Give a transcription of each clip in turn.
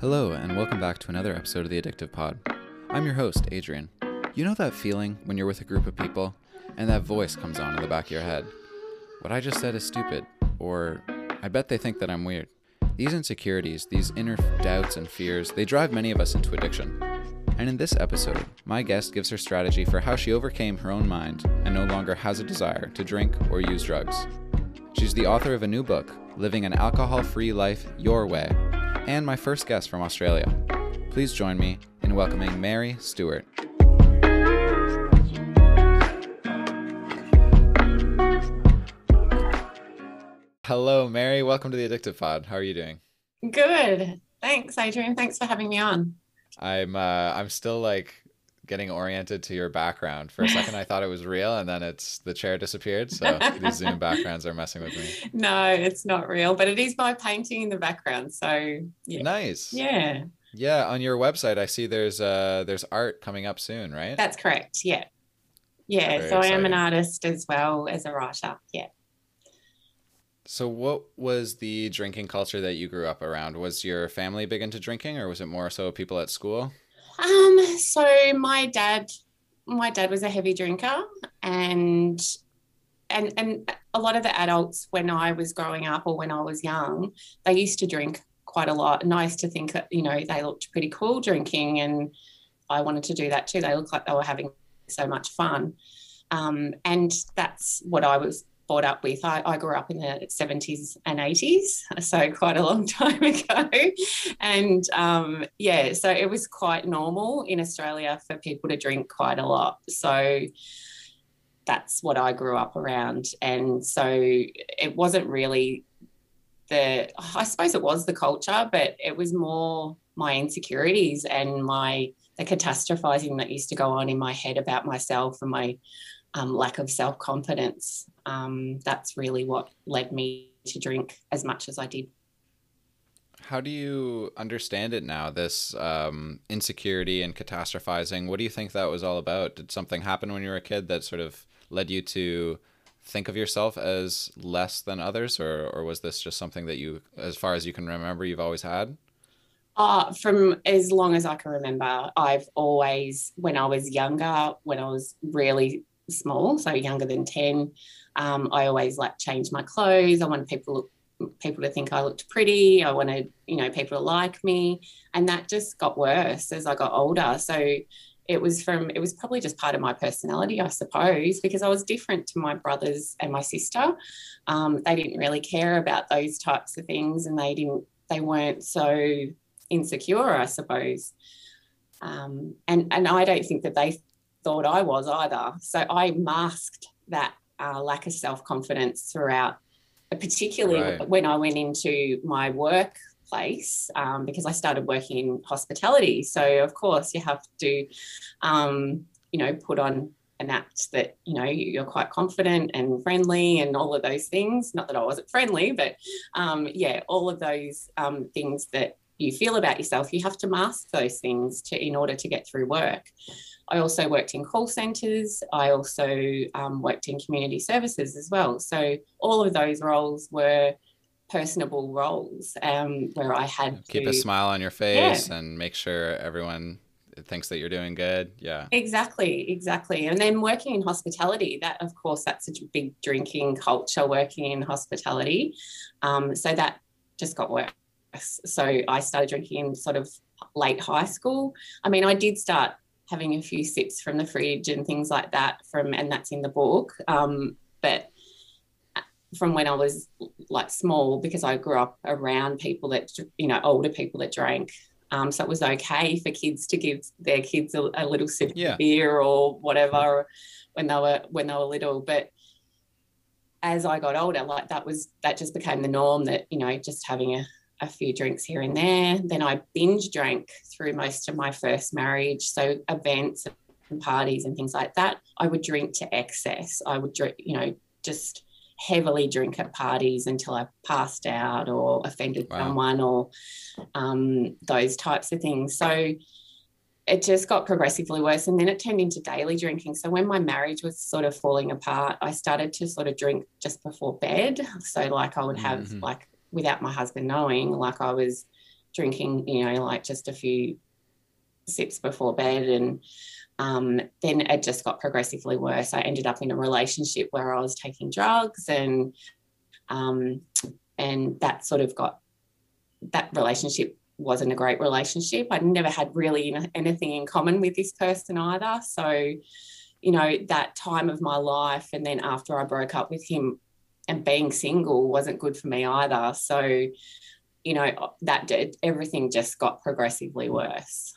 Hello, and welcome back to another episode of the Addictive Pod. I'm your host, Adrian. You know that feeling when you're with a group of people and that voice comes on in the back of your head? What I just said is stupid, or I bet they think that I'm weird. These insecurities, these inner doubts and fears, they drive many of us into addiction. And in this episode, my guest gives her strategy for how she overcame her own mind and no longer has a desire to drink or use drugs. She's the author of a new book, Living an Alcohol Free Life Your Way, and my first guest from Australia. Please join me in welcoming Mary Stuart. Hello, Mary. Welcome to the Addictive Pod. How are you doing? Good. Thanks, Adrian. Thanks for having me on. I'm uh, I'm still like getting oriented to your background. For a second, I thought it was real, and then it's the chair disappeared. So these Zoom backgrounds are messing with me. No, it's not real, but it is my painting in the background. So yeah. nice. Yeah. Yeah. On your website, I see there's uh there's art coming up soon, right? That's correct. Yeah. Yeah. Very so exciting. I am an artist as well as a writer. Yeah. So, what was the drinking culture that you grew up around? Was your family big into drinking, or was it more so people at school? Um, so my dad, my dad was a heavy drinker, and and and a lot of the adults when I was growing up or when I was young, they used to drink quite a lot. Nice to think that you know they looked pretty cool drinking, and I wanted to do that too. They looked like they were having so much fun. Um, and that's what I was brought up with. I, I, grew up in the 70s and 80s, so quite a long time ago. And um, yeah, so it was quite normal in Australia for people to drink quite a lot. So that's what I grew up around. And so it wasn't really the, I suppose it was the culture, but it was more my insecurities and my, the catastrophizing that used to go on in my head about myself and my um, lack of self confidence. Um, that's really what led me to drink as much as I did. How do you understand it now? This um, insecurity and catastrophizing. What do you think that was all about? Did something happen when you were a kid that sort of led you to think of yourself as less than others, or or was this just something that you, as far as you can remember, you've always had? Uh, from as long as I can remember, I've always, when I was younger, when I was really small, so younger than 10. Um, I always like change my clothes. I wanted people people to think I looked pretty. I wanted, you know, people to like me. And that just got worse as I got older. So it was from it was probably just part of my personality, I suppose, because I was different to my brothers and my sister. Um, they didn't really care about those types of things and they didn't they weren't so insecure, I suppose. Um, and and I don't think that they thought I was either. So I masked that uh, lack of self confidence throughout, particularly right. when I went into my workplace um, because I started working in hospitality. So, of course, you have to, um, you know, put on an act that you know you're quite confident and friendly and all of those things not that i wasn't friendly but um, yeah all of those um, things that you feel about yourself you have to mask those things to in order to get through work I also worked in call centres. I also um, worked in community services as well. So all of those roles were personable roles um, where I had keep to, a smile on your face yeah. and make sure everyone thinks that you're doing good. Yeah. Exactly, exactly. And then working in hospitality, that of course that's a big drinking culture working in hospitality. Um, so that just got worse. So I started drinking in sort of late high school. I mean, I did start having a few sips from the fridge and things like that from and that's in the book. Um, but from when I was like small because I grew up around people that you know older people that drank um, so it was okay for kids to give their kids a, a little sip yeah. of beer or whatever when they were when they were little. But as I got older like that was that just became the norm that you know just having a a few drinks here and there. Then I binge drank through most of my first marriage. So events and parties and things like that, I would drink to excess. I would drink, you know, just heavily drink at parties until I passed out or offended wow. someone or um, those types of things. So it just got progressively worse. And then it turned into daily drinking. So when my marriage was sort of falling apart, I started to sort of drink just before bed. So, like, I would have mm-hmm. like without my husband knowing, like I was drinking, you know, like just a few sips before bed. And um, then it just got progressively worse. I ended up in a relationship where I was taking drugs and um, and that sort of got that relationship wasn't a great relationship. I never had really anything in common with this person either. So, you know, that time of my life and then after I broke up with him and being single wasn't good for me either. So, you know, that did everything just got progressively worse.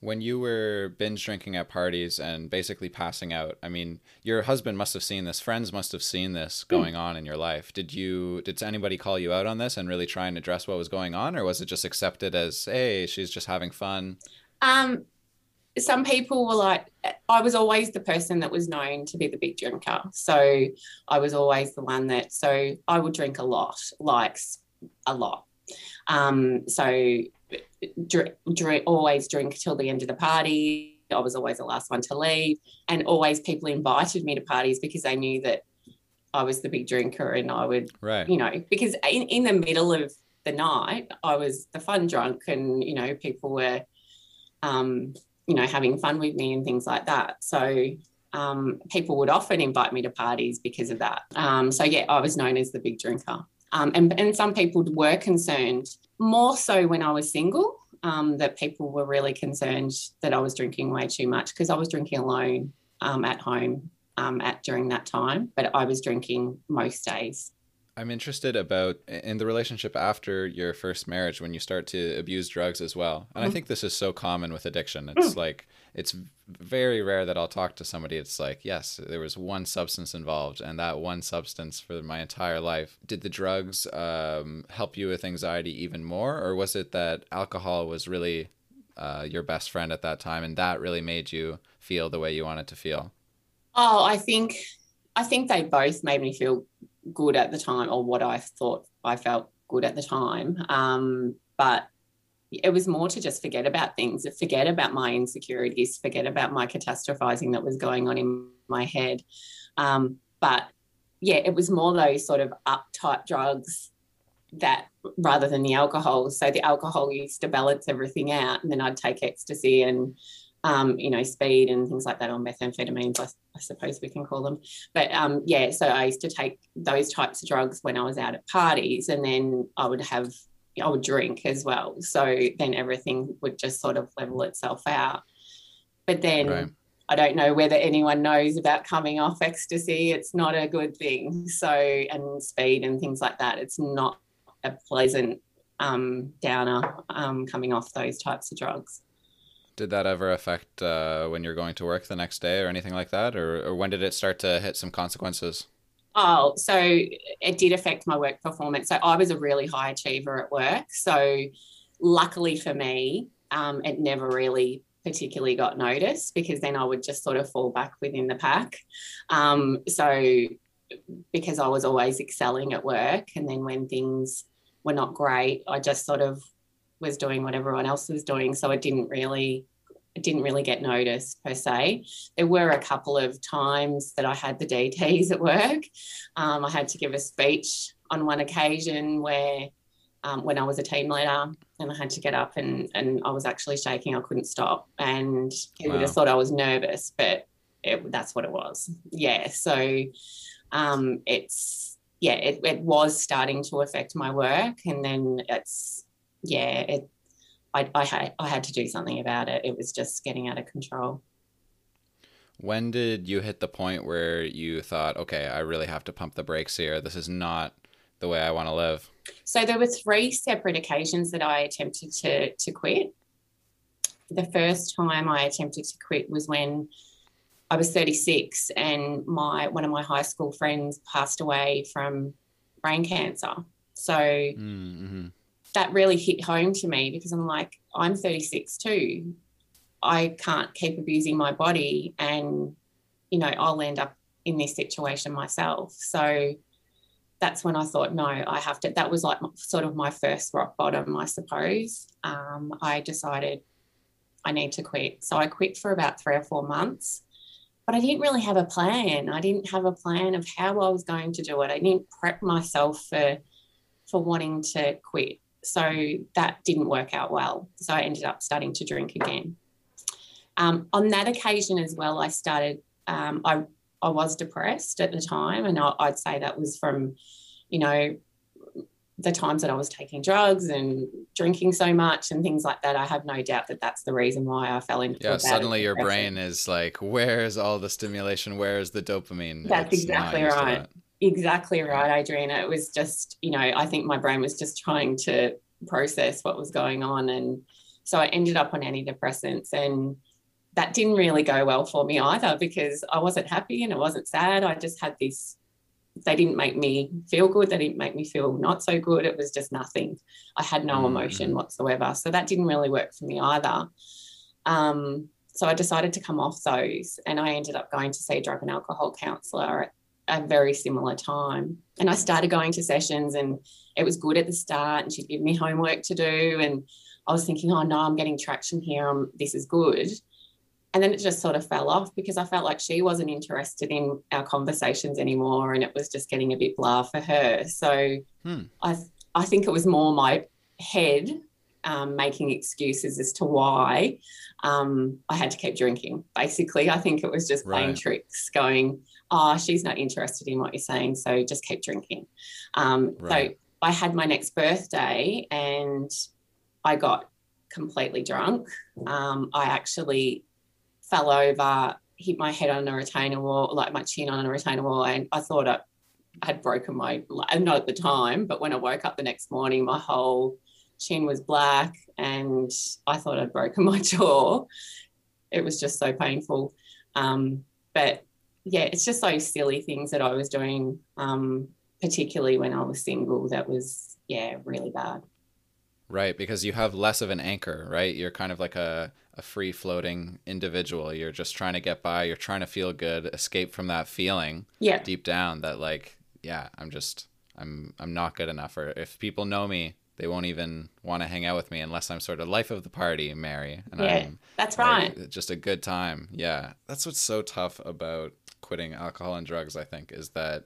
When you were binge drinking at parties and basically passing out, I mean, your husband must have seen this, friends must have seen this hmm. going mm. on in your life. Did you did anybody call you out on this and really try and address what was going on or was it just accepted as, "Hey, she's just having fun?" Um some people were like I was always the person that was known to be the big drinker. So I was always the one that so I would drink a lot, like a lot. Um, so drink, drink, always drink till the end of the party. I was always the last one to leave, and always people invited me to parties because they knew that I was the big drinker, and I would, right. you know, because in, in the middle of the night, I was the fun drunk, and you know, people were, um, you know, having fun with me and things like that. So um, people would often invite me to parties because of that. Um, so yeah, I was known as the big drinker. Um, and, and some people were concerned, more so when I was single, um, that people were really concerned that I was drinking way too much because I was drinking alone um, at home um, at during that time, but I was drinking most days. I'm interested about in the relationship after your first marriage when you start to abuse drugs as well. And mm-hmm. I think this is so common with addiction. It's mm. like it's very rare that I'll talk to somebody it's like, yes, there was one substance involved and that one substance for my entire life. Did the drugs um, help you with anxiety even more or was it that alcohol was really uh, your best friend at that time and that really made you feel the way you wanted to feel? Oh, I think I think they both made me feel good at the time or what I thought I felt good at the time. Um, but it was more to just forget about things, forget about my insecurities, forget about my catastrophizing that was going on in my head. Um, but yeah, it was more those sort of uptight drugs that rather than the alcohol. So the alcohol used to balance everything out, and then I'd take ecstasy and um, you know, speed and things like that, or methamphetamines, I suppose we can call them. But um, yeah, so I used to take those types of drugs when I was out at parties, and then I would have, I would drink as well. So then everything would just sort of level itself out. But then right. I don't know whether anyone knows about coming off ecstasy. It's not a good thing. So, and speed and things like that, it's not a pleasant um, downer um, coming off those types of drugs. Did that ever affect uh, when you're going to work the next day or anything like that? Or, or when did it start to hit some consequences? Oh, so it did affect my work performance. So I was a really high achiever at work. So luckily for me, um, it never really particularly got noticed because then I would just sort of fall back within the pack. Um, so because I was always excelling at work, and then when things were not great, I just sort of was doing what everyone else was doing. So it didn't really didn't really get noticed per se. There were a couple of times that I had the DTs at work. Um, I had to give a speech on one occasion where um, when I was a team leader and I had to get up and, and I was actually shaking. I couldn't stop. And he wow. have thought I was nervous, but it, that's what it was. Yeah. So um, it's, yeah, it, it was starting to affect my work. And then it's, yeah, it, I, I, had, I had to do something about it. It was just getting out of control. When did you hit the point where you thought, okay, I really have to pump the brakes here? This is not the way I want to live? So there were three separate occasions that I attempted to, to quit. The first time I attempted to quit was when I was 36 and my one of my high school friends passed away from brain cancer. So mm-hmm that really hit home to me because I'm like, I'm 36 too. I can't keep abusing my body and, you know, I'll end up in this situation myself. So that's when I thought, no, I have to. That was like sort of my first rock bottom, I suppose. Um, I decided I need to quit. So I quit for about three or four months, but I didn't really have a plan. I didn't have a plan of how I was going to do it. I didn't prep myself for for wanting to quit so that didn't work out well. So I ended up starting to drink again. Um, on that occasion as well, I started, um, I, I was depressed at the time. And I, I'd say that was from, you know, the times that I was taking drugs and drinking so much and things like that, I have no doubt that that's the reason why I fell into. Yeah, suddenly your brain is like, "Where's all the stimulation? Where's the dopamine?" That's it's exactly right. That. Exactly right, Adriana. It was just, you know, I think my brain was just trying to process what was going on, and so I ended up on antidepressants, and that didn't really go well for me either because I wasn't happy and I wasn't sad. I just had this they didn't make me feel good. They didn't make me feel not so good. It was just nothing. I had no emotion mm. whatsoever. So that didn't really work for me either. Um, so I decided to come off those and I ended up going to see a drug and alcohol counselor at a very similar time. And I started going to sessions and it was good at the start and she'd give me homework to do. And I was thinking, oh no, I'm getting traction here. I'm, this is good and then it just sort of fell off because I felt like she wasn't interested in our conversations anymore, and it was just getting a bit blah for her. So hmm. I I think it was more my head um, making excuses as to why um, I had to keep drinking. Basically, I think it was just playing right. tricks, going, "Oh, she's not interested in what you're saying, so just keep drinking." Um, right. So I had my next birthday, and I got completely drunk. Um, I actually fell over, hit my head on a retainer wall, like my chin on a retainer wall, and I thought I had broken my, not at the time, but when I woke up the next morning, my whole chin was black and I thought I'd broken my jaw. It was just so painful. Um, but yeah, it's just those silly things that I was doing, um, particularly when I was single, that was, yeah, really bad. Right, because you have less of an anchor, right? You're kind of like a, a free floating individual. You're just trying to get by. You're trying to feel good, escape from that feeling. Yeah. Deep down, that like, yeah, I'm just, I'm, I'm not good enough. Or if people know me, they won't even want to hang out with me unless I'm sort of life of the party, Mary. And yeah, I'm, that's right. Like, just a good time. Yeah, that's what's so tough about quitting alcohol and drugs. I think is that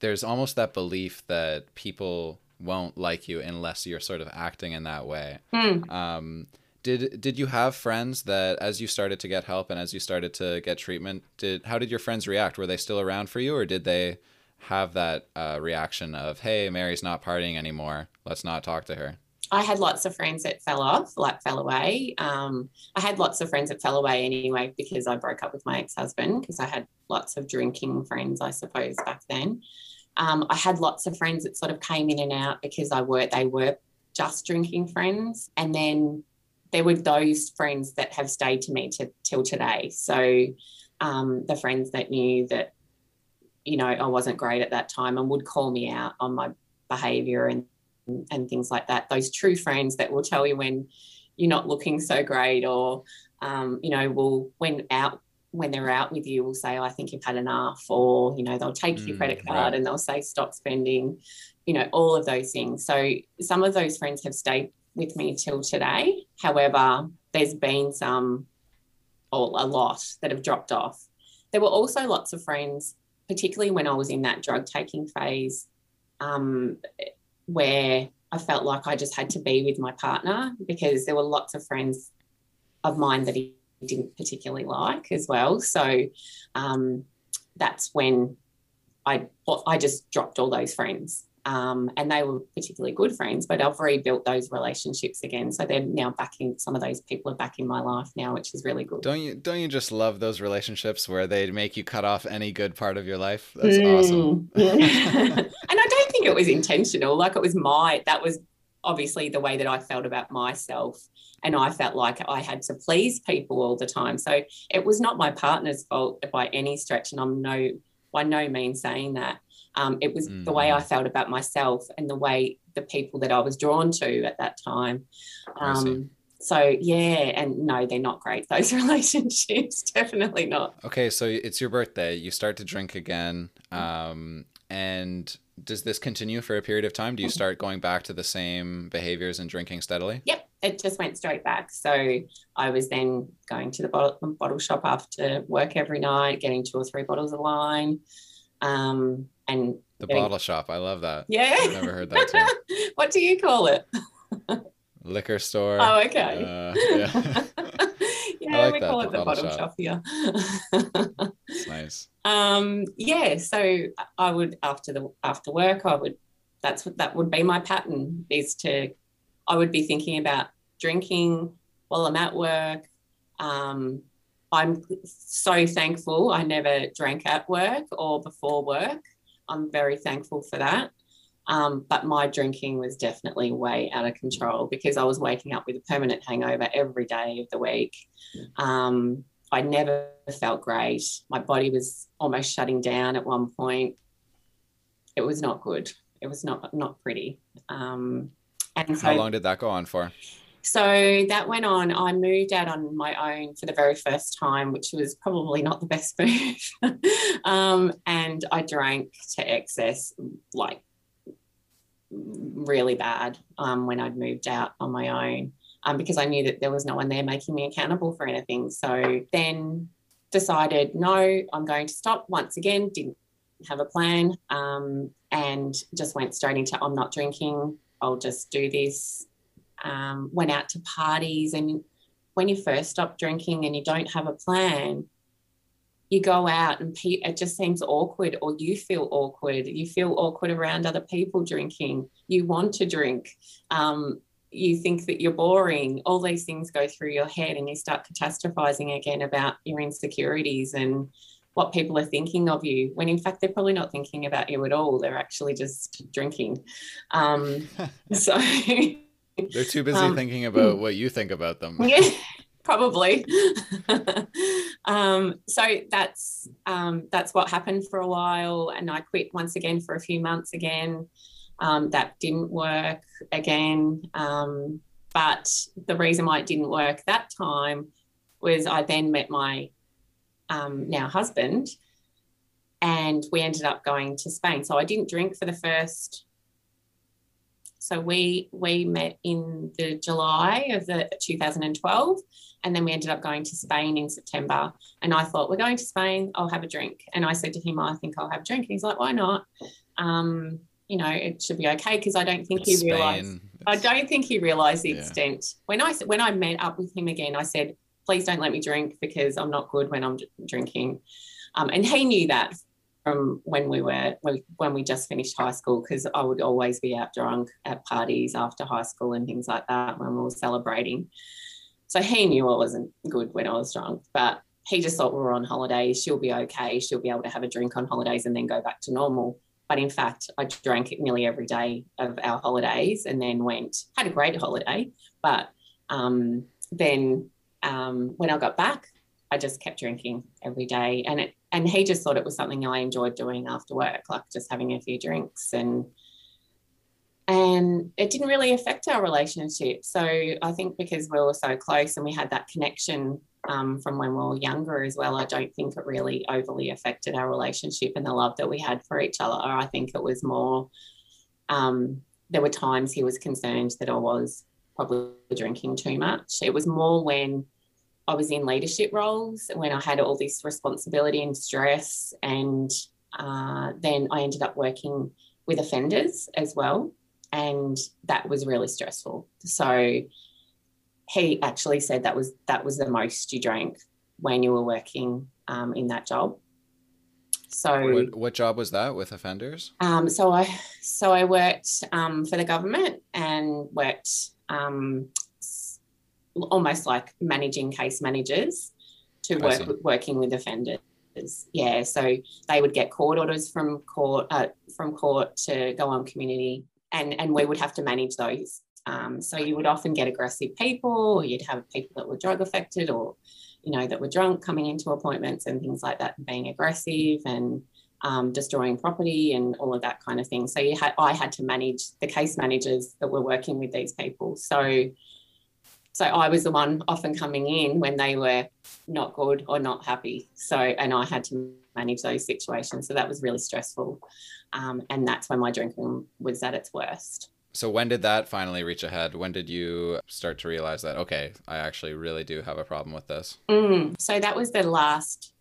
there's almost that belief that people won't like you unless you're sort of acting in that way. Mm. Um, did did you have friends that as you started to get help and as you started to get treatment did how did your friends react were they still around for you or did they have that uh, reaction of hey mary's not partying anymore let's not talk to her I had lots of friends that fell off, like fell away. Um, I had lots of friends that fell away anyway because I broke up with my ex husband because I had lots of drinking friends, I suppose, back then. Um, I had lots of friends that sort of came in and out because I were they were just drinking friends, and then there were those friends that have stayed to me to, till today. So um, the friends that knew that, you know, I wasn't great at that time and would call me out on my behavior and and things like that. Those true friends that will tell you when you're not looking so great or um, you know, will when out when they're out with you will say, oh, I think you've had enough, or, you know, they'll take mm, your credit card right. and they'll say, stop spending, you know, all of those things. So some of those friends have stayed with me till today. However, there's been some, or a lot, that have dropped off. There were also lots of friends, particularly when I was in that drug taking phase, um, where I felt like I just had to be with my partner because there were lots of friends of mine that he didn't particularly like as well. So um, that's when I I just dropped all those friends um, and they were particularly good friends, but I've rebuilt those relationships again. So they're now back in. Some of those people are back in my life now, which is really good. Don't you? Don't you just love those relationships where they make you cut off any good part of your life? That's mm. awesome. and I don't think it was intentional. Like it was my. That was obviously the way that I felt about myself. And I felt like I had to please people all the time. So it was not my partner's fault by any stretch. And I'm no by no means saying that. Um, it was mm. the way I mm. felt about myself and the way the people that I was drawn to at that time. Um, so yeah, and no, they're not great. Those relationships, definitely not. Okay, so it's your birthday. You start to drink again, um, and does this continue for a period of time? Do you start going back to the same behaviors and drinking steadily? Yep, it just went straight back. So I was then going to the bottle, bottle shop after work every night, getting two or three bottles of wine. Um, and the bottle shop, I love that. Yeah, I've never heard that. what do you call it? Liquor store. Oh, okay. Uh, yeah. yeah, like we that, call the it the bottle bottom shop. here. it's nice. um, yeah, so I would after the after work, I would that's what that would be my pattern is to I would be thinking about drinking while I'm at work. Um, I'm so thankful I never drank at work or before work. I'm very thankful for that. Um, but my drinking was definitely way out of control because I was waking up with a permanent hangover every day of the week. Um, I never felt great. My body was almost shutting down at one point. It was not good. It was not not pretty. Um, and so How long did that go on for? So that went on. I moved out on my own for the very first time, which was probably not the best move. um, and I drank to excess, like really bad, um, when I'd moved out on my own, um, because I knew that there was no one there making me accountable for anything. So then decided, no, I'm going to stop once again. Didn't have a plan, um, and just went straight into I'm not drinking. I'll just do this um, went out to parties. And when you first stop drinking and you don't have a plan you go out and pe- it just seems awkward or you feel awkward. You feel awkward around other people drinking. You want to drink. Um, you think that you're boring. All these things go through your head and you start catastrophizing again about your insecurities and what people are thinking of you when in fact they're probably not thinking about you at all. They're actually just drinking. Um, so They're too busy Um, thinking about what you think about them. yeah probably. Um, so that's um, that's what happened for a while and i quit once again for a few months again. Um, that didn't work again. Um, but the reason why it didn't work that time was i then met my um, now husband and we ended up going to spain. So i didn't drink for the first so we we met in the July of the 2012, and then we ended up going to Spain in September. And I thought we're going to Spain. I'll have a drink. And I said to him, I think I'll have a drink. And he's like, Why not? Um, you know, it should be okay because I don't think he realised. I don't think he realised the Yeah. extent. When I when I met up with him again, I said, "Please don't let me drink because I'm not good when I'm drinking," um, and he knew that from when we were when, we just finished high school because I would always be out drunk at parties after high school and things like that when we were celebrating. So he knew I wasn't good when I was drunk, but he just thought we were on holidays. She'll be okay. She'll be able to have a drink on holidays and then go back to normal. But in fact, I drank nearly every day of our holidays and then went, had a great holiday. But um, then um, when I got back, I just kept drinking every day. And it, and he just thought it was something I enjoyed doing after work, like just having a few drinks and and it didn't really affect our relationship. So I think because we were so close and we had that connection um, from when we were younger as well, I don't think it really overly affected our relationship and the love that we had for each other. I think it was more, um, there were times he was concerned that I was probably drinking too much. It was more when I was in leadership roles, when I had all this responsibility and stress. And uh, then I ended up working with offenders as well and that was really stressful. So he actually said that was that was the most you drank when you were working um, in that job. So What, what job was that with offenders? um, so I so I worked um, for the government and worked um, almost like managing case managers to work with, working with offenders. Yeah, so they would get court orders from court uh, from court to go on community, and and we would have to manage those. Um, so you would often get aggressive people, or you'd have people that were drug affected, or you know that were drunk coming into appointments and things like that, being aggressive and um, destroying property and all of that kind of thing. So you had I had to manage the case managers that were working with these people. So so I was the one often coming in when they were not good or not happy. So and I had to manage those situations. So that was really stressful. Um, and that's when my drinking was at its worst. So when did that finally reach a head? When did you start to realize that okay, I actually really do have a problem with this? Mm, so that was the last,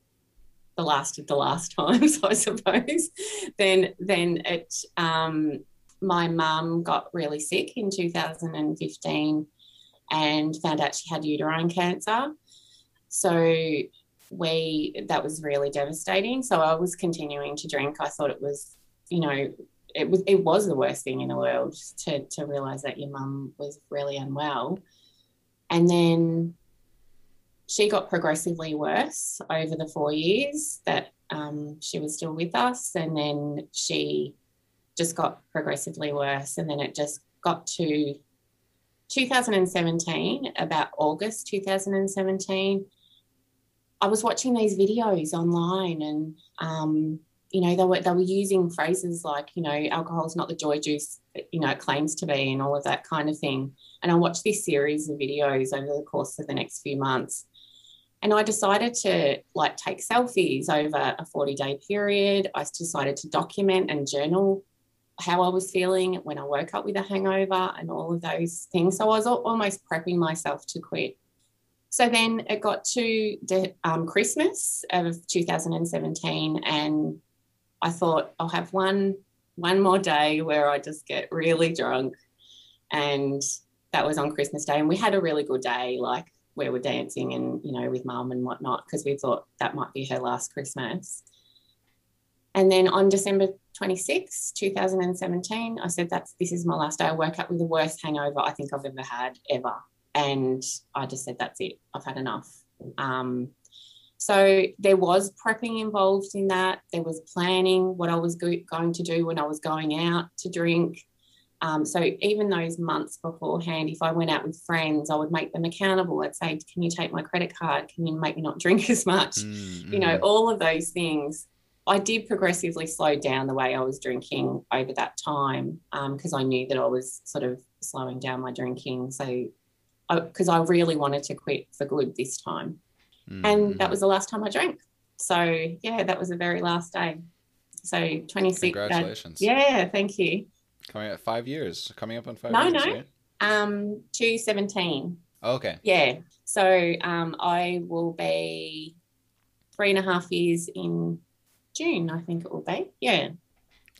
the last of the last times, I suppose. then, then it, um, my mum got really sick in 2015 and found out she had uterine cancer. So we that was really devastating. So I was continuing to drink. I thought it was, you know, it was it was the worst thing in the world to to realize that your mum was really unwell. And then she got progressively worse over the four years that um, she was still with us, and then she just got progressively worse, and then it just got to 2017, about August 2017. I was watching these videos online, and um, you know, they were they were using phrases like, you know, alcohol is not the joy juice, you know, it claims to be, and all of that kind of thing. And I watched this series of videos over the course of the next few months. And I decided to like take selfies over a 40 day period. I decided to document and journal how I was feeling when I woke up with a hangover and all of those things. So I was almost prepping myself to quit. So then it got to um, Christmas of 2017, and I thought I'll have one one more day where I just get really drunk, and that was on Christmas Day, and we had a really good day, like where we're dancing and you know with mum and whatnot, because we thought that might be her last Christmas. And then on December 26, 2017, I said, "That's this is my last day." I woke up with the worst hangover I think I've ever had ever, and I just said, "That's it. I've had enough." Um, so there was prepping involved in that. There was planning what I was go- going to do when I was going out to drink. Um, so even those months beforehand, if I went out with friends, I would make them accountable. I'd say, "Can you take my credit card? Can you make me not drink as much?" Mm-hmm. You know, all of those things. I did progressively slow down the way I was drinking over that time because um, I knew that I was sort of slowing down my drinking. So, because I, I, really wanted to quit for good this time. Mm-hmm. And that was the last time I drank. So, yeah, that was the very last day. So, 26. Congratulations. Uh, yeah, thank you. Coming up five years. Coming up on five no, years. No, no. Right? Um, 217. Oh, okay. Yeah. So, um, I will be three and a half years in June, I think it will be. Yeah.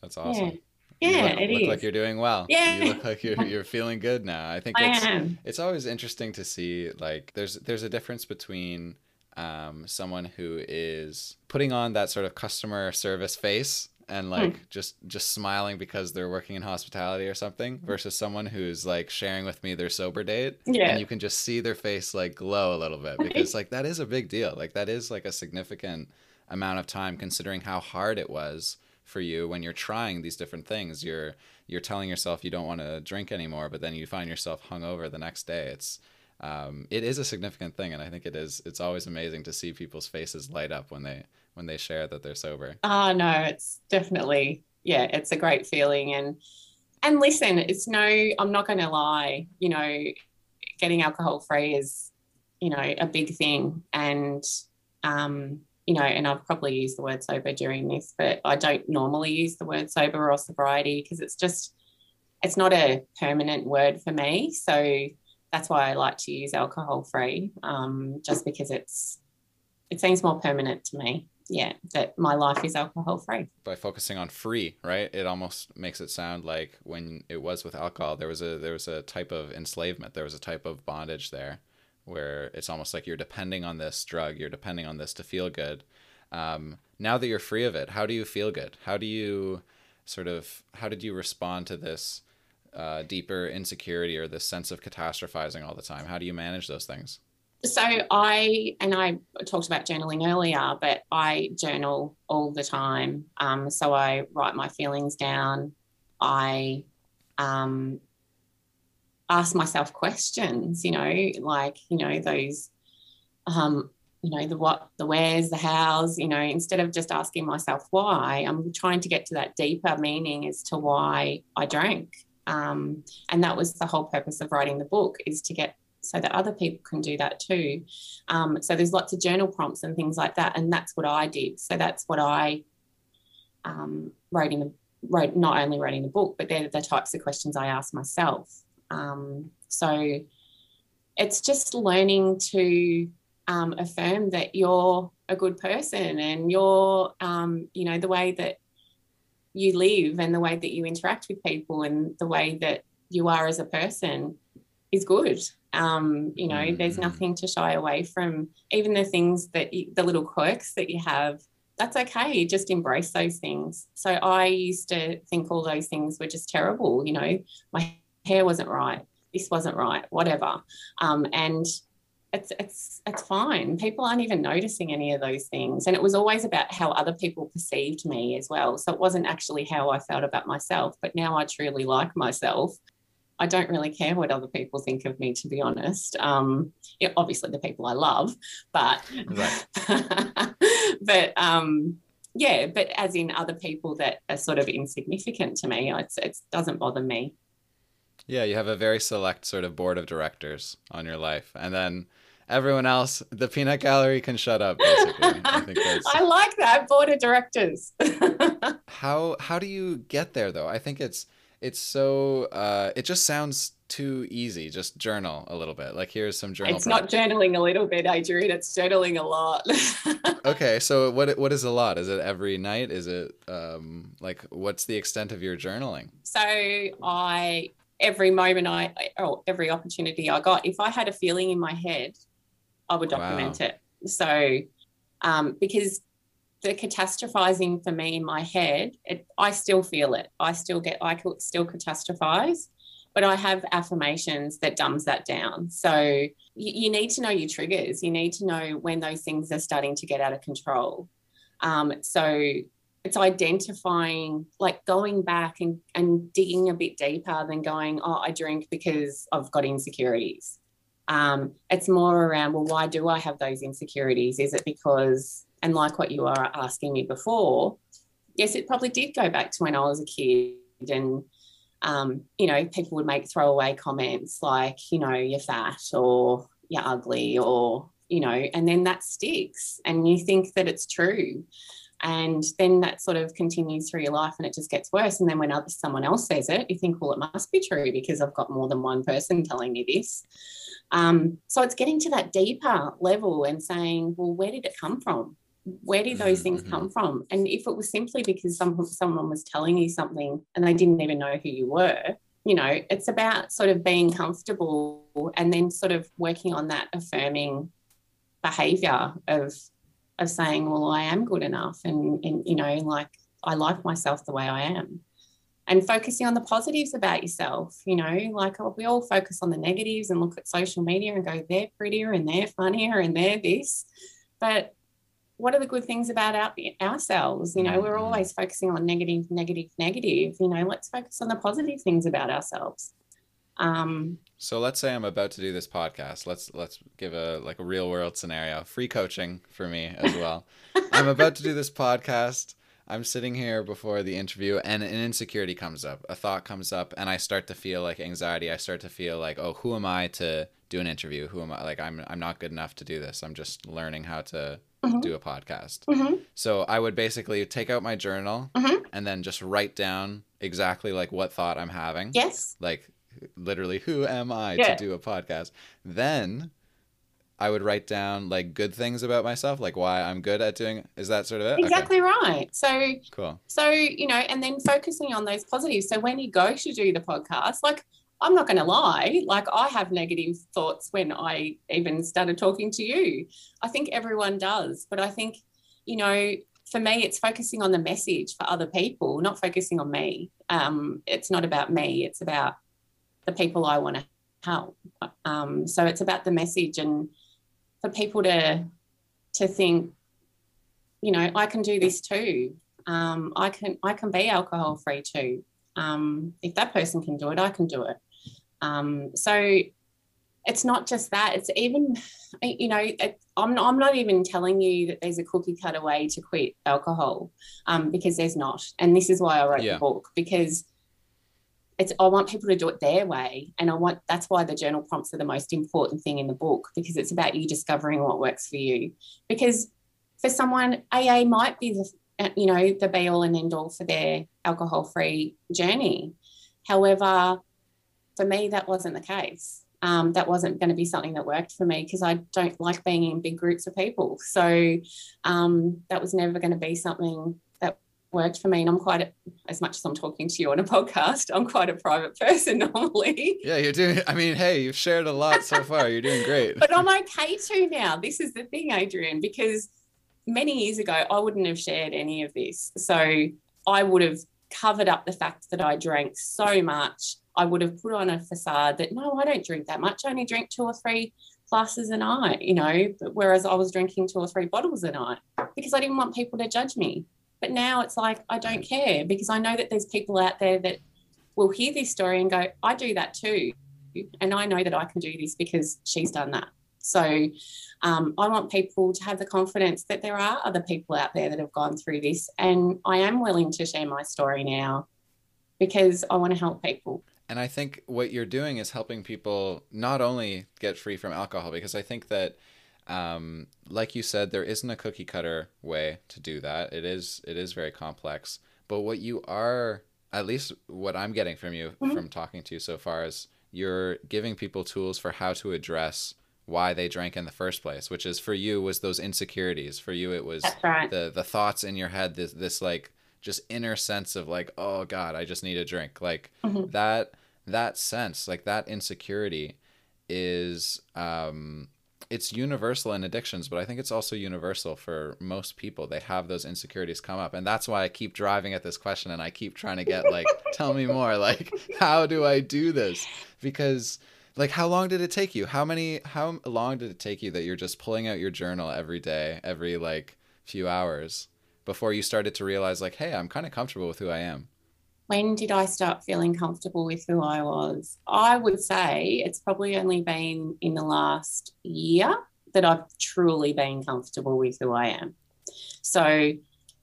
That's awesome. Yeah. Yeah, you look, it look like you're doing well. Yeah. You look like you're you're feeling good now. I think I it's am. it's always interesting to see like there's there's a difference between um, someone who is putting on that sort of customer service face and like mm. just just smiling because they're working in hospitality or something versus someone who's like sharing with me their sober date yeah. and you can just see their face like glow a little bit because like that is a big deal like that is like a significant amount of time considering how hard it was for you when you're trying these different things. You're you're telling yourself you don't want to drink anymore but then you find yourself hungover the next day. It's um, it is a significant thing and i think it is it's always amazing to see people's faces light up when they when they share that they're sober. Oh no it's definitely yeah it's a great feeling. And and listen it's no i'm not going to lie you know getting alcohol free is you know a big thing. And um you know, and I've probably used the word sober during this, but I don't normally use the word sober or sobriety because it's just, it's not a permanent word for me. So that's why I like to use alcohol free, um, just because it's, it seems more permanent to me. Yeah, that my life is alcohol free. By focusing on free, right? It almost makes it sound like when it was with alcohol, there was a there was a type of enslavement, there was a type of bondage there where it's almost like you're depending on this drug, you're depending on this to feel good. Um, now that you're free of it, how do you feel good? How do you sort of how did you respond to this uh, deeper insecurity or this sense of catastrophizing all the time? How do you manage those things? So I and I talked about journaling earlier, but I journal all the time. Um, so I write my feelings down. I um, ask myself questions, you know, like, you know, those, um, you know, the what, the where's, the hows, you know, instead of just asking myself why, I'm trying to get to that deeper meaning as to why I drank. Um, and that was the whole purpose of writing the book is to get so that other people can do that too. Um, so there's lots of journal prompts and things like that, and that's what I did. So that's what I um, wrote in the wrote not only writing the book, but they're the types of questions I ask myself. Um, so it's just learning to um, affirm that you're a good person and you're, um, you know, the way that you live and the way that you interact with people and the way that you are as a person is good. Um, you know, mm-hmm. there's nothing to shy away from. Even the things that you, the little quirks that you have, that's okay. Just embrace those things. So I used to think all those things were just terrible. You know, my hair wasn't right. This wasn't right. Whatever. Um, and it's it's it's fine. People aren't even noticing any of those things. And it was always about how other people perceived me as well. So it wasn't actually how I felt about myself. But now I truly like myself. I don't really care what other people think of me, to be honest. Um, yeah, obviously, the people I love, but but um, yeah, but as in other people that are sort of insignificant to me, it doesn't bother me. Yeah, you have a very select sort of board of directors on your life, and then everyone else, the peanut gallery can shut up. Basically, I think that's. I like that board of directors. how how do you get there though? I think it's it's so uh, it just sounds too easy. Just journal a little bit. Like here's some journal. It's not journaling a little bit, Adrian. It's journaling a lot. okay, so what what is a lot? Is it every night? Is it um, like what's the extent of your journaling? So I every moment I or every opportunity I got, if I had a feeling in my head, I would document wow. it. So um, because the catastrophizing for me in my head, it, I still feel it. I still get, I still catastrophize, but I have affirmations that dumbs that down. So you, you, need to know your triggers. You need to know when those things are starting to get out of control. Um, so it's identifying, like going back and, and digging a bit deeper than going, oh, I drink because I've got insecurities. Um, it's more around, well, why do I have those insecurities? Is it because and like what you were asking me before, yes, it probably did go back to when I was a kid and um, you know, people would make throwaway comments like, you know, you're fat or you're ugly or, you know, and then that sticks and you think that it's true. And then that sort of continues through your life and it just gets worse. And then when other, someone else says it, you think, well, it must be true because I've got more than one person telling me this. Um, so it's getting to that deeper level and saying, well, where did it come from? where did those things mm-hmm. come from? And if it was simply because some, someone was telling you something and they didn't even know who you were, you know, it's about sort of being comfortable and then sort of working on that affirming behavior of of saying, well, I am good enough and, and you know, like I like myself the way I am. And focusing on the positives about yourself, you know, like we all focus on the negatives and look at social media and go, they're prettier and they're funnier and they're this. But what are the good things about our, ourselves? You know, we're mm-hmm. always focusing on negative, negative, negative. You know, let's focus on the positive things about ourselves. Um, so let's say I'm about to do this podcast. Let's let's give a like a real world scenario. Free coaching for me as well. I'm about to do this podcast. I'm sitting here before the interview and an insecurity comes up. A thought comes up and I start to feel like anxiety. I start to feel like, "Oh, who am I to do an interview? Who am I? Like I'm I'm not good enough to do this. I'm just learning how to mm-hmm. do a podcast. Mm-hmm. So I would basically take out my journal mm-hmm. and then just write down exactly like what thought I'm having. Yes. Like literally, who am I yeah. to do a podcast? Then I would write down like good things about myself, like why I'm good at doing. Is that sort of it? Exactly okay. right. So cool. So you know, and then focusing on those positives. So when you go to do the podcast, like I'm not going to lie, like I have negative thoughts when I even started talking to you. I think everyone does, but I think, you know, for me, it's focusing on the message for other people, not focusing on me. Um, it's not about me, it's about the people I want to help. Um, so it's about the message and for people to to think, you know, I can do this too. Um, I can I can be alcohol free too. Um, if that person can do it, I can do it. Um, so it's not just that it's even you know it, I'm, I'm not even telling you that there's a cookie cutter way to quit alcohol um, because there's not and this is why i wrote yeah. the book because it's i want people to do it their way and i want that's why the journal prompts are the most important thing in the book because it's about you discovering what works for you because for someone aa might be the you know the be all and end all for their alcohol free journey however for me, that wasn't the case. Um, that wasn't going to be something that worked for me because I don't like being in big groups of people. So um, that was never going to be something worked for me. And I'm quite, a, as much as I'm talking to you on a podcast, I'm quite a private person normally. Yeah, you're doing, I mean, hey, you've shared a lot so far. You're doing great. but I'm okay to now. This is the thing, Adrian, because many years ago, I wouldn't have shared any of this. So I would have covered up the fact that I drank so much. I would have put on a facade that, no, I don't drink that much. I only drink two or three glasses a night, you know, but whereas I was drinking two or three bottles a night because I didn't want people to judge me. But now it's like, I don't care because I know that there's people out there that will hear this story and go, I do that too. And I know that I can do this because she's done that. So um, I want people to have the confidence that there are other people out there that have gone through this. And I am willing to share my story now because I want to help people. And I think what you're doing is helping people not only get free from alcohol, because I think that, um, like you said, there isn't a cookie cutter way to do that. It is it is very complex. But what you are, at least what I'm getting from you mm-hmm. from talking to you so far, is you're giving people tools for how to address why they drank in the first place, which is for you was those insecurities. For you, it was right. the the thoughts in your head, this this like just inner sense of like, oh God, I just need a drink. Like mm-hmm. that that sense, like that insecurity, is um, it's universal in addictions, but I think it's also universal for most people. They have those insecurities come up. And that's why I keep driving at this question and I keep trying to get like, tell me more. Like, how do I do this? Because like how long did it take you how many how long did it take you that you're just pulling out your journal every day every like few hours before you started to realize like hey i'm kind of comfortable with who i am when did i start feeling comfortable with who i was? I would say it's probably only been in the last year that i've truly been comfortable with who i am. So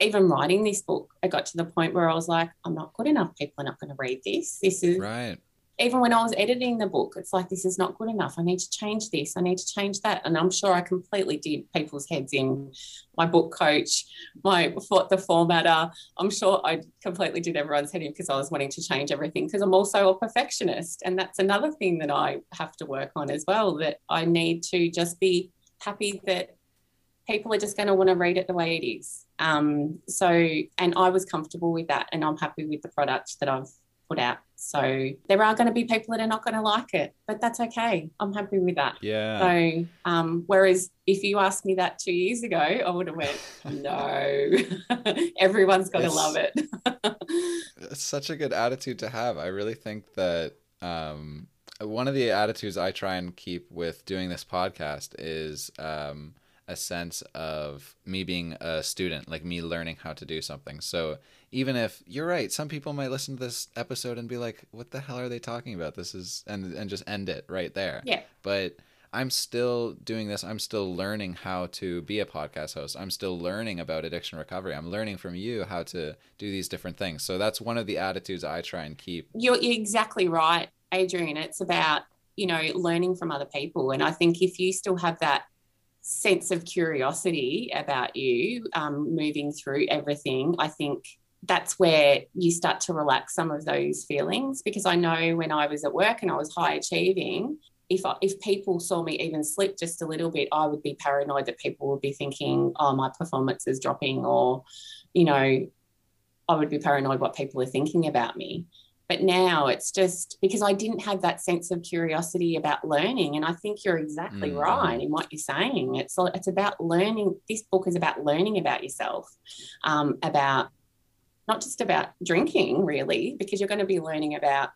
even writing this book i got to the point where i was like i'm not good enough. People are not going to read this. This is right even when I was editing the book, it's like, this is not good enough. I need to change this. I need to change that. And I'm sure I completely did people's heads in my book coach, my the formatter. I'm sure I completely did everyone's head in because I was wanting to change everything because I'm also a perfectionist. And that's another thing that I have to work on as well, that I need to just be happy that people are just going to want to read it the way it is. Um, so, and I was comfortable with that. And I'm happy with the product that I've put out. So there are going to be people that are not going to like it, but that's okay. I'm happy with that. Yeah. So um, whereas if you asked me that two years ago, I would have went, no, everyone's got to love it. it's such a good attitude to have. I really think that um, one of the attitudes I try and keep with doing this podcast is um, a sense of me being a student, like me learning how to do something. So even if you're right, some people might listen to this episode and be like, "What the hell are they talking about? This is," and and just end it right there. Yeah. But I'm still doing this. I'm still learning how to be a podcast host. I'm still learning about addiction recovery. I'm learning from you how to do these different things. So that's one of the attitudes I try and keep. You're, you're exactly right, Adrian. It's about you know learning from other people, and I think if you still have that sense of curiosity about you um, moving through everything, I think that's where you start to relax some of those feelings because I know when I was at work and I was high achieving, if I, if people saw me even slip just a little bit, I would be paranoid that people would be thinking, "Oh, my performance is dropping," or, you know, I would be paranoid what people are thinking about me. But now it's just because I didn't have that sense of curiosity about learning, and I think you're exactly mm-hmm. right in what you're saying. It's it's about learning. This book is about learning about yourself, um, about not just about drinking, really, because you're going to be learning about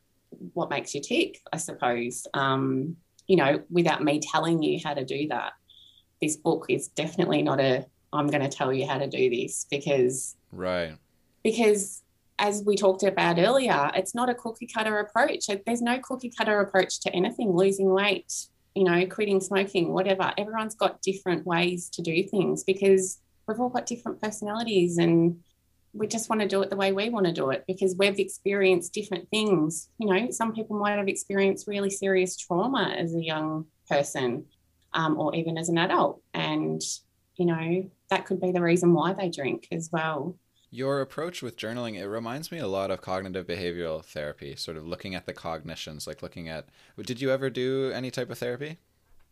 what makes you tick, I suppose. Um, you know, without me telling you how to do that, this book is definitely not a I'm going to tell you how to do this because right because as we talked about earlier, it's not a cookie cutter approach. There's no cookie cutter approach to anything, losing weight, you know, quitting smoking, whatever. Everyone's got different ways to do things because we've all got different personalities and we just want to do it the way we want to do it because we've experienced different things. You know, some people might have experienced really serious trauma as a young person um, or even as an adult. And, you know, that could be the reason why they drink as well. Your approach with journaling, it reminds me a lot of cognitive behavioral therapy, sort of looking at the cognitions, like looking at. Did you ever do any type of therapy?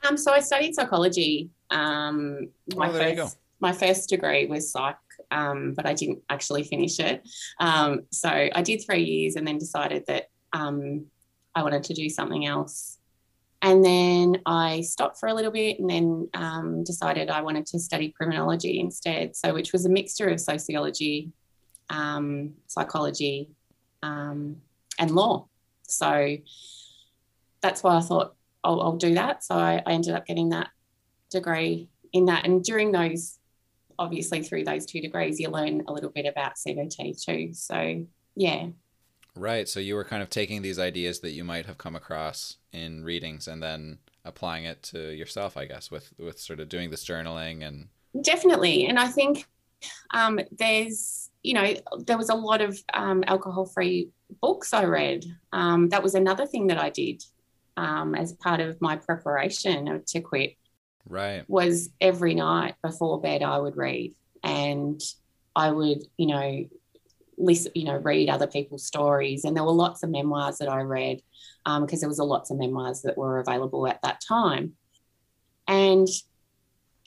Um, so I studied psychology. Um, my oh, first, my first degree was psych um, but I didn't actually finish it. Um, so I did three years and then decided that um, I wanted to do something else. And then I stopped for a little bit and then um, decided I wanted to study criminology instead. So, which was a mixture of sociology, um, psychology, um, and law. So that's why I thought I'll, I'll do that. So I, I ended up getting that degree in that. And during those, obviously through those two degrees, you learn a little bit about CBT too. So yeah. Right. So you were kind of taking these ideas that you might have come across in readings and then applying it to yourself, I guess, with with sort of doing this journaling and definitely. And I think um, there's you know there was a lot of um, alcohol free books I read. Um, that was another thing that I did um, as part of my preparation to quit. Right. Was every night before bed I would read and I would, you know, listen, you know, read other people's stories. And there were lots of memoirs that I read because um, there was a lots of memoirs that were available at that time. And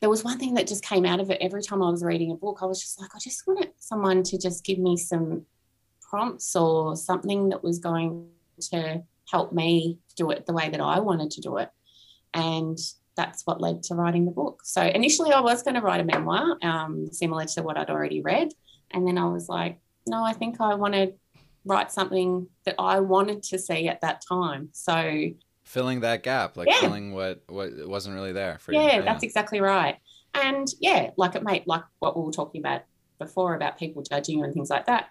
there was one thing that just came out of it every time I was reading a book. I was just like, I just wanted someone to just give me some prompts or something that was going to help me do it the way that I wanted to do it. And that's what led to writing the book. So initially, I was going to write a memoir um, similar to what I'd already read. And then I was like, no, I think I want to write something that I wanted to see at that time. So filling that gap, like yeah. filling what what wasn't really there for yeah, you. Yeah, that's exactly right. And yeah, like it may like what we were talking about before about people judging you and things like that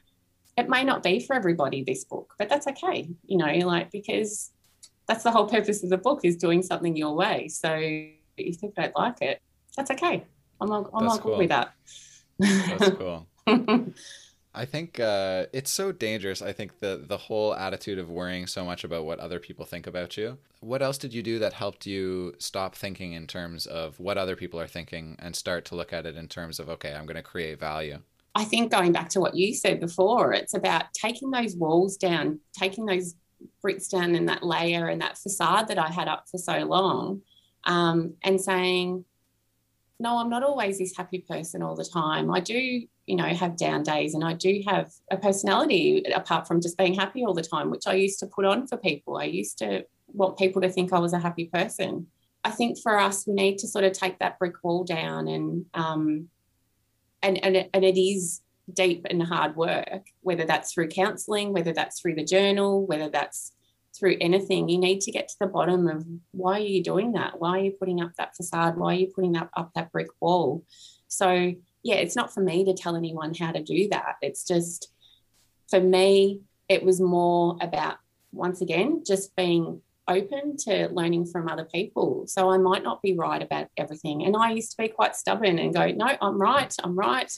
it may not be for everybody this book but that's okay you know like because that's the whole purpose of the book is doing something your way so if you don't like it that's okay i'm not, I'm not cool. good with that that's cool I think uh, it's so dangerous. I think the the whole attitude of worrying so much about what other people think about you. What else did you do that helped you stop thinking in terms of what other people are thinking and start to look at it in terms of okay, I'm going to create value? I think going back to what you said before, it's about taking those walls down, taking those bricks down and that layer and that facade that I had up for so long, um, and saying, no, I'm not always this happy person all the time. I do, you know, have down days and I do have a personality apart from just being happy all the time, which I used to put on for people. I used to want people to think I was a happy person. I think for us, we need to sort of take that brick wall down and um, and and and it is deep and hard work whether that's through counseling whether that's through the journal whether that's through anything. You need to get to the bottom of why are you doing that? Why are you putting up that facade? Why are you putting up, up that brick wall? So yeah it's not for me to tell anyone how to do that. It's just for me it was more about once again just being open to learning from other people. So I might not be right about everything. And I used to be quite stubborn and go, no, I'm right, I'm right.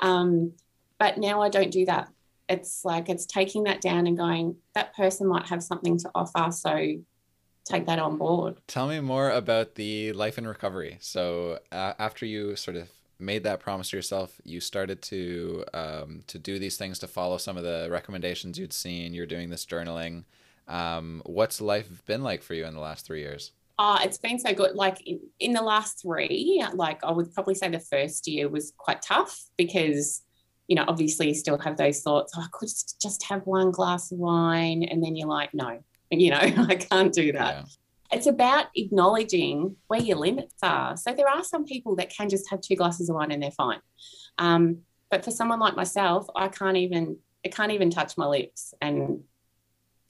Um, but now I don't do that. It's like it's taking that down and going, that person might have something to offer. So take that on board. Tell me more about the life in recovery. So uh, after you sort of made that promise to yourself, you started to um, to do these things to follow some of the recommendations you'd seen. You're doing this journaling. Um, what's life been like for you in the last three years? Uh, it's been so good. Like in, in the last three, like I would probably say the first year was quite tough because, you know, obviously you still have those thoughts, oh, I could just have one glass of wine. And then you're like, no, you know, I can't do that. Yeah. It's about acknowledging where your limits are. So there are some people that can just have two glasses of wine and they're fine. Um, but for someone like myself, I can't even, it can't even touch my lips. And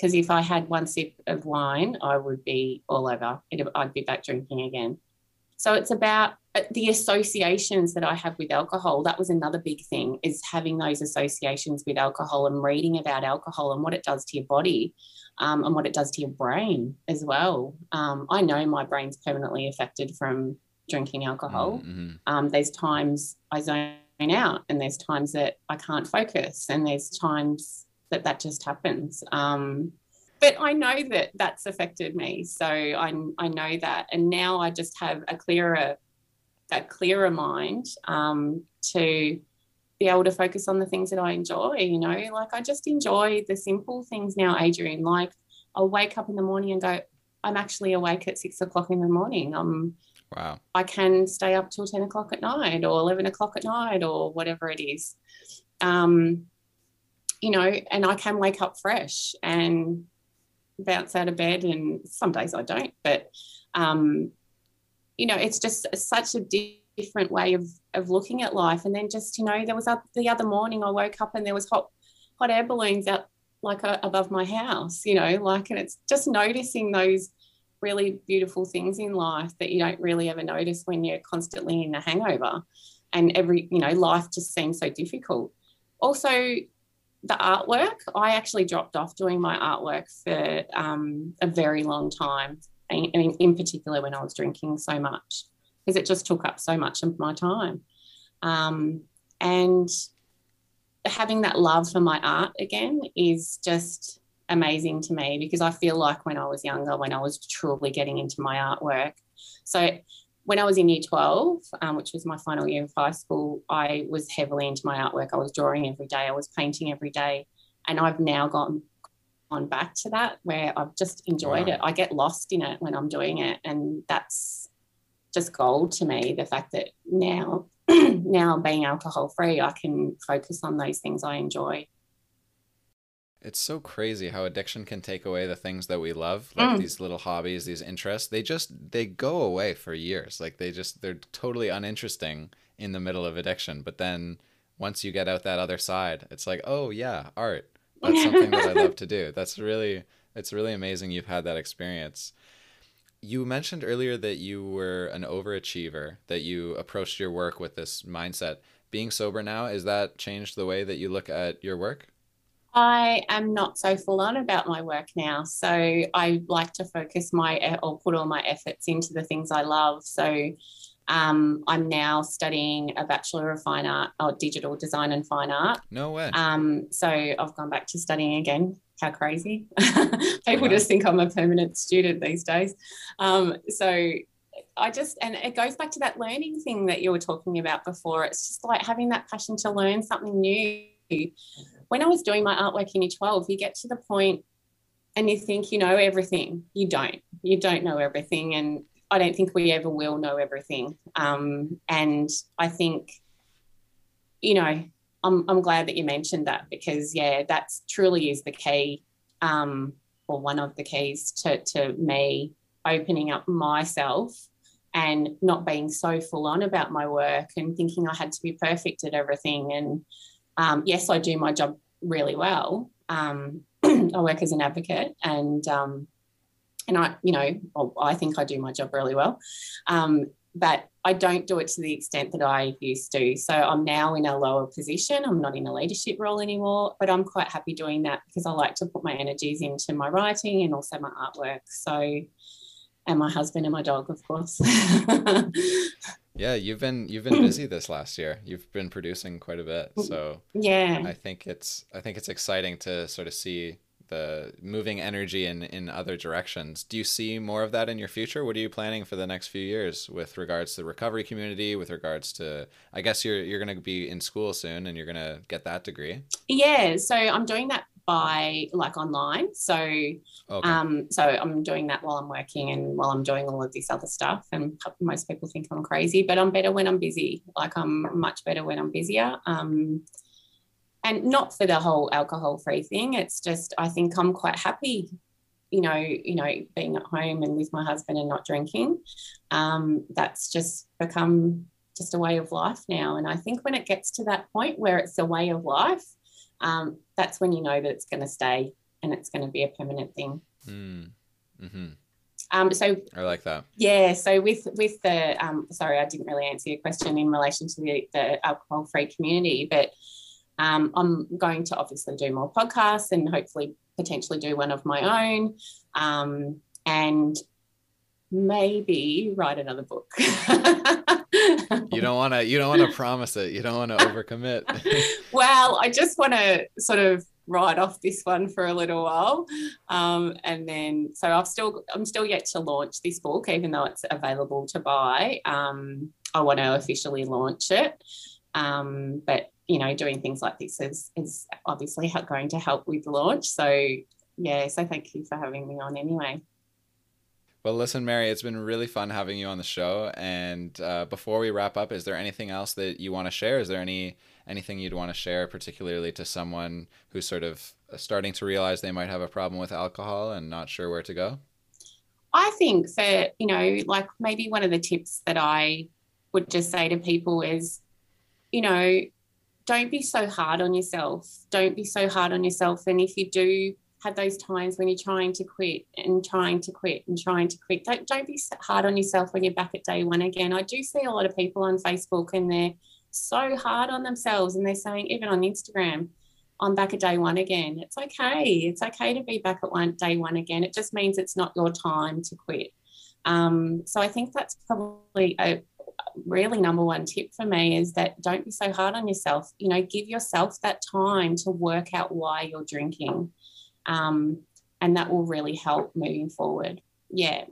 because if I had one sip of wine, I would be all over. I'd be back drinking again. So it's about uh, the associations that I have with alcohol. That was another big thing is having those associations with alcohol and reading about alcohol and what it does to your body um, and what it does to your brain as well. Um, I know my brain's permanently affected from drinking alcohol. Mm-hmm. Um, there's times I zone out and there's times that I can't focus and there's times that that just happens. Um, but I know that that's affected me, so I I know that, and now I just have a clearer a clearer mind um, to be able to focus on the things that I enjoy. You know, like I just enjoy the simple things now, Adrian. Like I'll wake up in the morning and go, I'm actually awake at six o'clock in the morning. I'm Wow. I can stay up till 10 o'clock at night or 11 o'clock at night or whatever it is. Um, you know, and I can wake up fresh and bounce out of bed. And some days I don't, but, um, you know, it's just such a different way of, of looking at life. And then just, you know, there was a, the other morning I woke up and there was hot, hot air balloons out like uh, above my house, you know, like, and it's just noticing those really beautiful things in life that you don't really ever notice when you're constantly in a hangover and every you know life just seems so difficult also the artwork i actually dropped off doing my artwork for um, a very long time in, in particular when i was drinking so much because it just took up so much of my time um, and having that love for my art again is just amazing to me because I feel like when I was younger, when I was truly getting into my artwork. So when I was in year 12, um, which was my final year of high school, I was heavily into my artwork. I was drawing every day, I was painting every day. And I've now gone on back to that where I've just enjoyed wow. it. I get lost in it when I'm doing it. And that's just gold to me. The fact that now, now being alcohol free, I can focus on those things I enjoy. It's so crazy how addiction can take away the things that we love, like mm. these little hobbies, these interests. They just they go away for years. Like they just they're totally uninteresting in the middle of addiction. But then once you get out that other side, it's like, "Oh yeah, art. That's something that I love to do." That's really it's really amazing you've had that experience. You mentioned earlier that you were an overachiever, that you approached your work with this mindset. Being sober now, is that changed the way that you look at your work? I am not so full on about my work now. So I like to focus my or put all my efforts into the things I love. So um, I'm now studying a Bachelor of Fine Art or Digital Design and Fine Art. No way. Um, so I've gone back to studying again. How crazy. People wow. just think I'm a permanent student these days. Um, so I just, and it goes back to that learning thing that you were talking about before. It's just like having that passion to learn something new when I was doing my artwork in year 12, you get to the point and you think you know everything. You don't. You don't know everything. And I don't think we ever will know everything. Um, and I think, you know, I'm, I'm glad that you mentioned that because, yeah, that's truly is the key um, or one of the keys to, to me opening up myself and not being so full on about my work and thinking I had to be perfect at everything. And um, yes, I do my job really well. Um, I work as an advocate, and um, and I, you know, I think I do my job really well, um, but I don't do it to the extent that I used to. So I'm now in a lower position. I'm not in a leadership role anymore, but I'm quite happy doing that because I like to put my energies into my writing and also my artwork. So, and my husband and my dog, of course. Yeah, you've been you've been busy this last year. You've been producing quite a bit. Mm, so yeah. I think it's I think it's exciting to sort of see the moving energy in in other directions. Do you see more of that in your future? What are you planning for the next few years with regards to the recovery community, with regards to I guess you're you're going to be in school soon and you're going to get that degree? Yeah, so I'm doing that by like online. So okay. um so I'm doing that while I'm working and while I'm doing all of this other stuff. And most people think I'm crazy, but I'm better when I'm busy. Like I'm much better when I'm busier. Um and not for the whole alcohol free thing. It's just I think I'm quite happy, you know, you know, being at home and with my husband and not drinking. Um, that's just become just a way of life now. And I think when it gets to that point where it's a way of life, um, that's when you know that it's going to stay and it's going to be a permanent thing. Mm. Mm-hmm. Um, so I like that. Yeah. So with with the um, sorry, I didn't really answer your question in relation to the, the alcohol free community, but um, I'm going to obviously do more podcasts and hopefully potentially do one of my own, um, and maybe write another book. you don't want to you don't want to promise it. You don't want to overcommit. Well i just want to sort of write off this one for a little while. Um, and then so i've still i'm still yet to launch this book even though it's available to buy. Um, i want to officially launch it. Um, but you know doing things like this is is obviously going to help with launch so yeah so thank you for having me on anyway Well, listen, Mary, it's been really fun having you on the show. And uh, before we wrap up, is there anything else that you want to share? Is there any anything you'd want to share, particularly to someone who's sort of starting to realize they might have a problem with alcohol and not sure where to go? I think that, you know, like maybe one of the tips that I would just say to people is, you know, don't be so hard on yourself. Don't be so hard on yourself. And if you do have those times when you're trying to quit and trying to quit and trying to quit, don't, don't be hard on yourself when you're back at day one again. I do see a lot of people on Facebook and they're so hard on themselves and they're saying, even on Instagram, I'm back at day one again. It's okay. It's okay to be back at one day one again. It just means it's not your time to quit. Um, so I think that's probably a really number one tip for me is that don't be so hard on yourself. You know, give yourself that time to work out why you're drinking. Um, and that will really help moving forward. Yeah.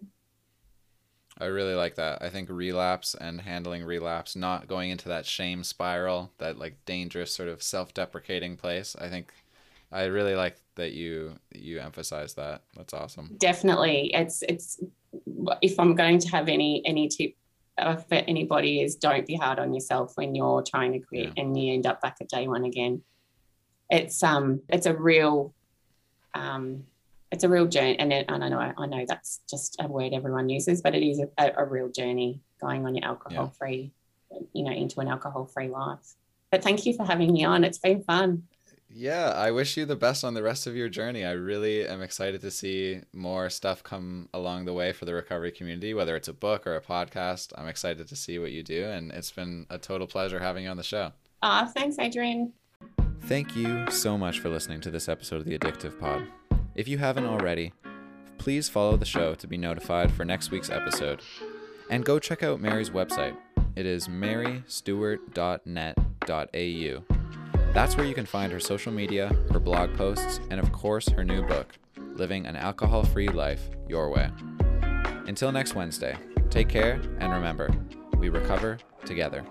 I really like that. I think relapse and handling relapse, not going into that shame spiral, that like dangerous sort of self-deprecating place. I think I really like that you you emphasize that. That's awesome. Definitely. It's it's if I'm going to have any any tip for anybody is don't be hard on yourself when you're trying to quit yeah. and you end up back at day one again. It's um it's a real um it's a real journey and, it, and I know I know that's just a word everyone uses, but it is a, a real journey going on your alcohol free, yeah. you know, into an alcohol free life. But thank you for having me on. It's been fun. Yeah, I wish you the best on the rest of your journey. I really am excited to see more stuff come along the way for the recovery community, whether it's a book or a podcast. I'm excited to see what you do, and it's been a total pleasure having you on the show. Uh, thanks, Adrian. Thank you so much for listening to this episode of the Addictive Pod. If you haven't already, please follow the show to be notified for next week's episode. And go check out Mary's website. It is marystuart.net.au. That's where you can find her social media, her blog posts, and of course, her new book, Living an Alcohol Free Life Your Way. Until next Wednesday, take care and remember, we recover together.